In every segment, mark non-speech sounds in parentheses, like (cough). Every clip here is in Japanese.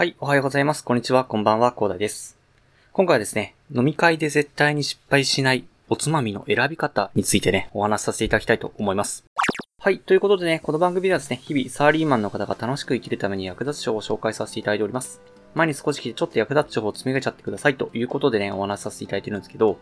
はい、おはようございます。こんにちは、こんばんは、コーダです。今回はですね、飲み会で絶対に失敗しないおつまみの選び方についてね、お話しさせていただきたいと思います。はい、ということでね、この番組ではですね、日々サーリーマンの方が楽しく生きるために役立つ情報を紹介させていただいております。前に少し来てちょっと役立つ情報を積み上げちゃってくださいということでね、お話しさせていただいてるんですけど、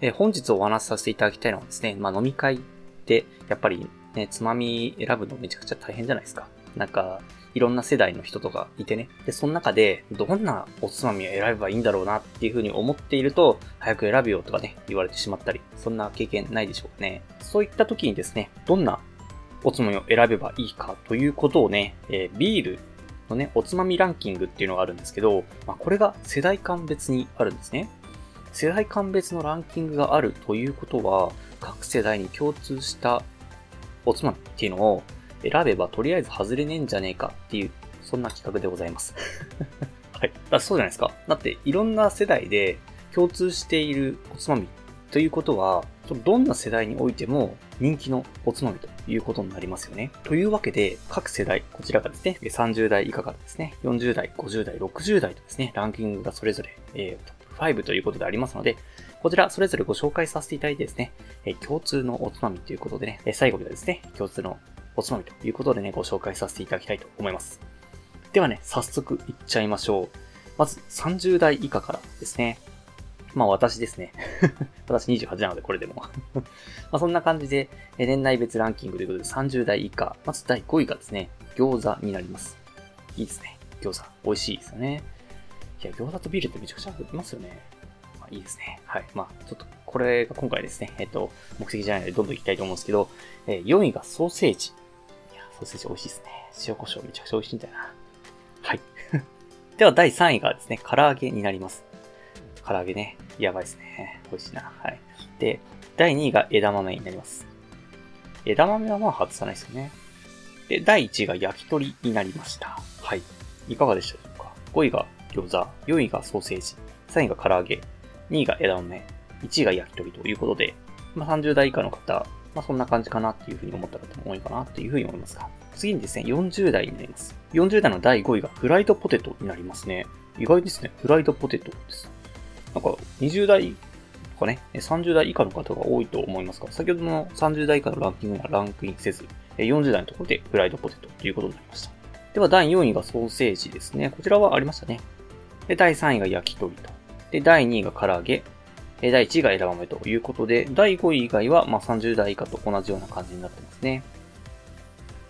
えー、本日お話しさせていただきたいのはですね、まあ飲み会ってやっぱりね、つまみ選ぶのめちゃくちゃ大変じゃないですか。なんか、いろんな世代の人とかいてね。で、その中で、どんなおつまみを選べばいいんだろうなっていうふうに思っていると、早く選べよとかね、言われてしまったり、そんな経験ないでしょうかね。そういった時にですね、どんなおつまみを選べばいいかということをね、えー、ビールのね、おつまみランキングっていうのがあるんですけど、まあ、これが世代間別にあるんですね。世代間別のランキングがあるということは、各世代に共通したおつまみっていうのを選べばとりあえず外れねえんじゃねえかっていう、そんな企画でございます。(laughs) はい。だそうじゃないですか。だっていろんな世代で共通しているおつまみということは、どんな世代においても人気のおつまみということになりますよね。というわけで、各世代、こちらがですね、30代以下からですね、40代、50代、60代とですね、ランキングがそれぞれ、えー、トップ5ということでありますので、こちらそれぞれご紹介させていただいてですね、え共通のおつまみということでね、最後にはですね、共通のおつまみということでね、ご紹介させていただきたいと思います。ではね、早速いっちゃいましょう。まず、30代以下からですね。まあ私ですね。(laughs) 私28なのでこれでも (laughs) まあそんな感じで、年内別ランキングということで30代以下。まず第5位がですね、餃子になります。いいですね。餃子。美味しいですよね。いや、餃子とビールってめちゃくちゃ合いますよね。まあいいですね。はい。まあちょっとこれが今回ですね、えっと、目的じゃないのでどんどん行きたいと思うんですけど、え4位がソーセージ。ソーセージ美味しいですね。塩コショウめちゃくちゃ美味しいんだよな。はい。(laughs) では第3位がですね、唐揚げになります。唐揚げね、やばいですね。美味しいな。はい。で、第2位が枝豆になります。枝豆はまあ外さないですよね。で、第1位が焼き鳥になりました。はい。いかがでしたでしょうか ?5 位が餃子、4位がソーセージ、3位が唐揚げ、2位が枝豆、1位が焼き鳥ということで、まあ、30代以下の方、まあ、そんな感じかなっていうふうに思った方も多いかなっていうふうに思いますが。次にですね、40代になります。40代の第5位がフライドポテトになりますね。意外ですね。フライドポテトです。なんか、20代とかね、30代以下の方が多いと思いますが、先ほどの30代以下のランキングにはランクインせず、40代のところでフライドポテトということになりました。では、第4位がソーセージですね。こちらはありましたね。で、第3位が焼き鳥と。で、第2位が唐揚げ。第1位が枝豆ということで、第5位以外はま30代以下と同じような感じになってますね。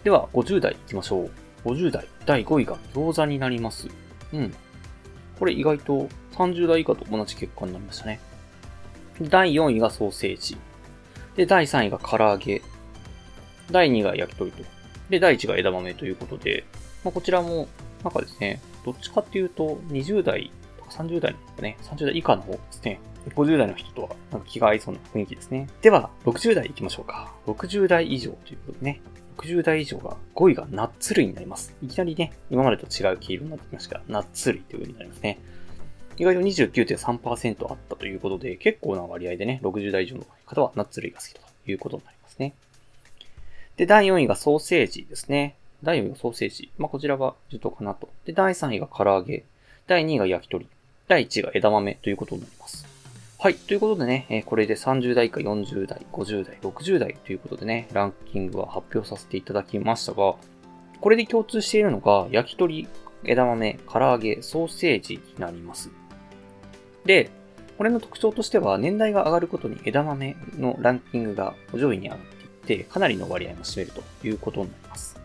では、50代行きましょう。50代、第5位が餃子になります。うん。これ意外と30代以下と同じ結果になりましたね。第4位がソーセージ。で、第3位が唐揚げ。第2位が焼き鳥と。で、第1位が枝豆ということで、まあ、こちらも、なんかですね、どっちかっていうと、20代とか30代のね、30代以下の方ですね、50代の人とはなんか気が合いそうな雰囲気ですね。では、60代行きましょうか。60代以上ということでね。60代以上が5位がナッツ類になります。いきなりね、今までと違う黄色になってきましたが、ナッツ類という風になりますね。意外と29.3%あったということで、結構な割合でね、60代以上の方はナッツ類が好きということになりますね。で、第4位がソーセージですね。第4位がソーセージ。まあ、こちらは順当かなと。で、第3位が唐揚げ。第2位が焼き鳥。第1位が枝豆ということになります。はい。ということでね、えこれで30代以下40代、50代、60代ということでね、ランキングは発表させていただきましたが、これで共通しているのが、焼き鳥、枝豆、唐揚げ、ソーセージになります。で、これの特徴としては、年代が上がることに枝豆のランキングが上位に上がっていって、かなりの割合を占めるということになります。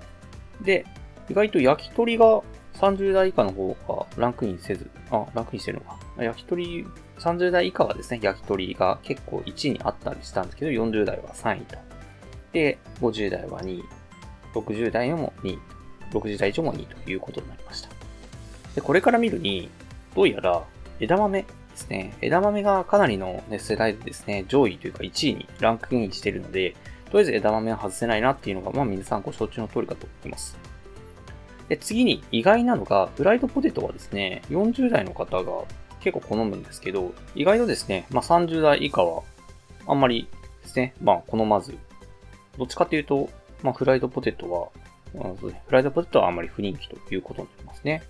で、意外と焼き鳥が30代以下の方がランクインせず、あ、ランクインしてるのか。焼き鳥30代以下はですね、焼き鳥が結構1位にあったりしたんですけど、40代は3位と。で、50代は2位、60代も2位、60代以上も2位ということになりました。で、これから見るに、どうやら枝豆ですね。枝豆がかなりの、ね、世代でですね、上位というか1位にランクインしているので、とりあえず枝豆は外せないなっていうのが、まあ皆さんご承知の通りかと思います。で、次に意外なのが、フライドポテトはですね、40代の方が結構好むんですけど、意外とですね、まあ、30代以下は、あんまりですね、まあ、好まず、どっちかというと、まあ、フライドポテトは、フライドポテトはあんまり不人気ということになりますね。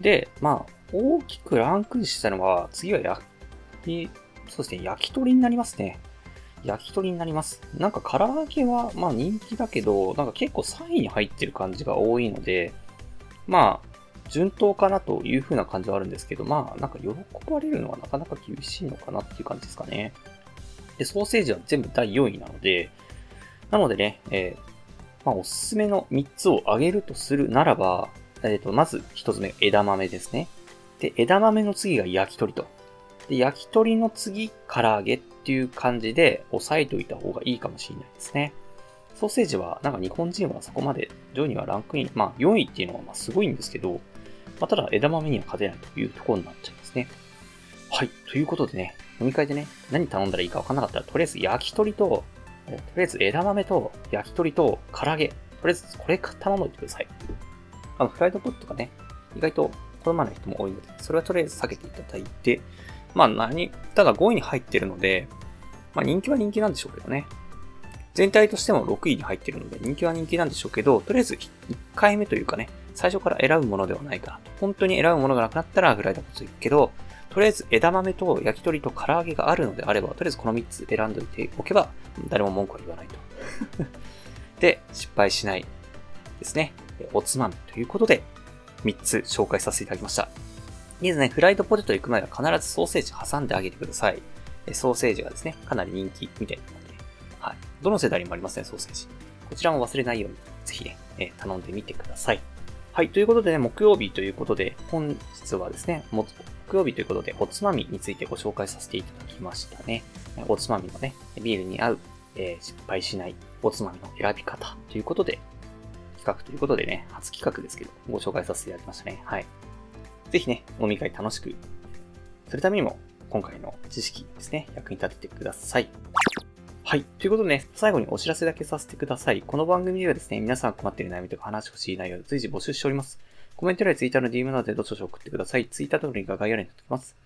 で、まあ、大きくランクインしたのは、次は焼き、そうですね、焼き鳥になりますね。焼き鳥になります。なんか唐揚げは、まあ人気だけど、なんか結構3位に入ってる感じが多いので、まあ、順当かなという風な感じはあるんですけど、まあ、なんか喜ばれるのはなかなか厳しいのかなっていう感じですかね。で、ソーセージは全部第4位なので、なのでね、えー、まあ、おすすめの3つを挙げるとするならば、えっ、ー、と、まず1つ目、枝豆ですね。で、枝豆の次が焼き鳥と。で、焼き鳥の次、唐揚げっていう感じで押さえておいた方がいいかもしれないですね。ソーセージは、なんか日本人はそこまで上位にはランクイン、まあ4位っていうのはまあすごいんですけど、まあ、ただ枝豆には勝てないというところになっちゃいますね。はい。ということでね、飲み会でね、何頼んだらいいかわかんなかったら、とりあえず焼き鳥と、とりあえず枝豆と焼き鳥と唐揚げ、とりあえずこれ頼んどいてください。あの、フライドポットがね、意外と好まない人も多いので、それはとりあえず避けていただいて、まあ何、ただ5位に入ってるので、まあ人気は人気なんでしょうけどね。全体としても6位に入ってるので人気は人気なんでしょうけど、とりあえず1回目というかね、最初から選ぶものではないかなと。本当に選ぶものがなくなったらフライドポテト行くけど、とりあえず枝豆と焼き鳥と唐揚げがあるのであれば、とりあえずこの3つ選んでおいておけば、誰も文句は言わないと。(laughs) で、失敗しないですね。おつまみということで、3つ紹介させていただきました。いいですね、フライドポテト行く前は必ずソーセージ挟んであげてください。ソーセージがですね、かなり人気みたいなので、はい。どの世代にもありますね、ソーセージ。こちらも忘れないように、ぜひね、え頼んでみてください。はい。ということでね、木曜日ということで、本日はですね、木曜日ということで、おつまみについてご紹介させていただきましたね。おつまみのね、ビールに合う、えー、失敗しないおつまみの選び方ということで、企画ということでね、初企画ですけど、ご紹介させていただきましたね。はい。ぜひね、飲み会楽しくするためにも、今回の知識ですね、役に立ててください。はい。ということでね、最後にお知らせだけさせてください。この番組ではですね、皆さん困っている悩みとか話してほしい内容を随時募集しております。コメント欄や Twitter の DM などでどしどし送ってください。Twitter とのリンクが概要欄に載っておきます。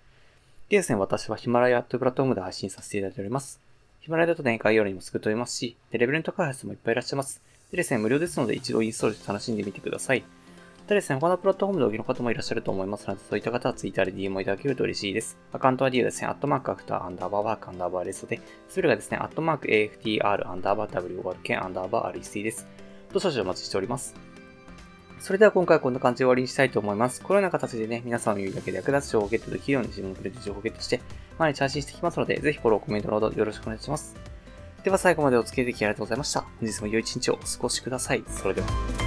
でですね、私はヒマラヤというプラットフォームで配信させていただいております。ヒマラヤだとね、概要欄にも作っておりますし、で、レベルの高い人もいっぱいいらっしゃいます。でですね、無料ですので一度インストールして楽しんでみてください。でですね、他のプラットフォームでお聞きの方もいらっしゃると思いますので、そういった方は Twitter で DM をいただけると嬉しいです。アカウント ID はですね、アットマーク after アンダーバー work アンダーバー rest で、それがですね、アットマーク AFTR アンダーバー WORK アンダーバー REC です。ど少々お待ちしております。それでは今回はこんな感じで終わりにしたいと思います。このような形でね、皆さんの言うだけで役立つ情報をゲットできるように自分のプレゼン情報をゲットして、毎日配信していきますので、ぜひフォロー、コメント、ロードよろしくお願いします。では最後までお付き合いできありがとうございました。本日も良い一日をお過ごしください。それでは。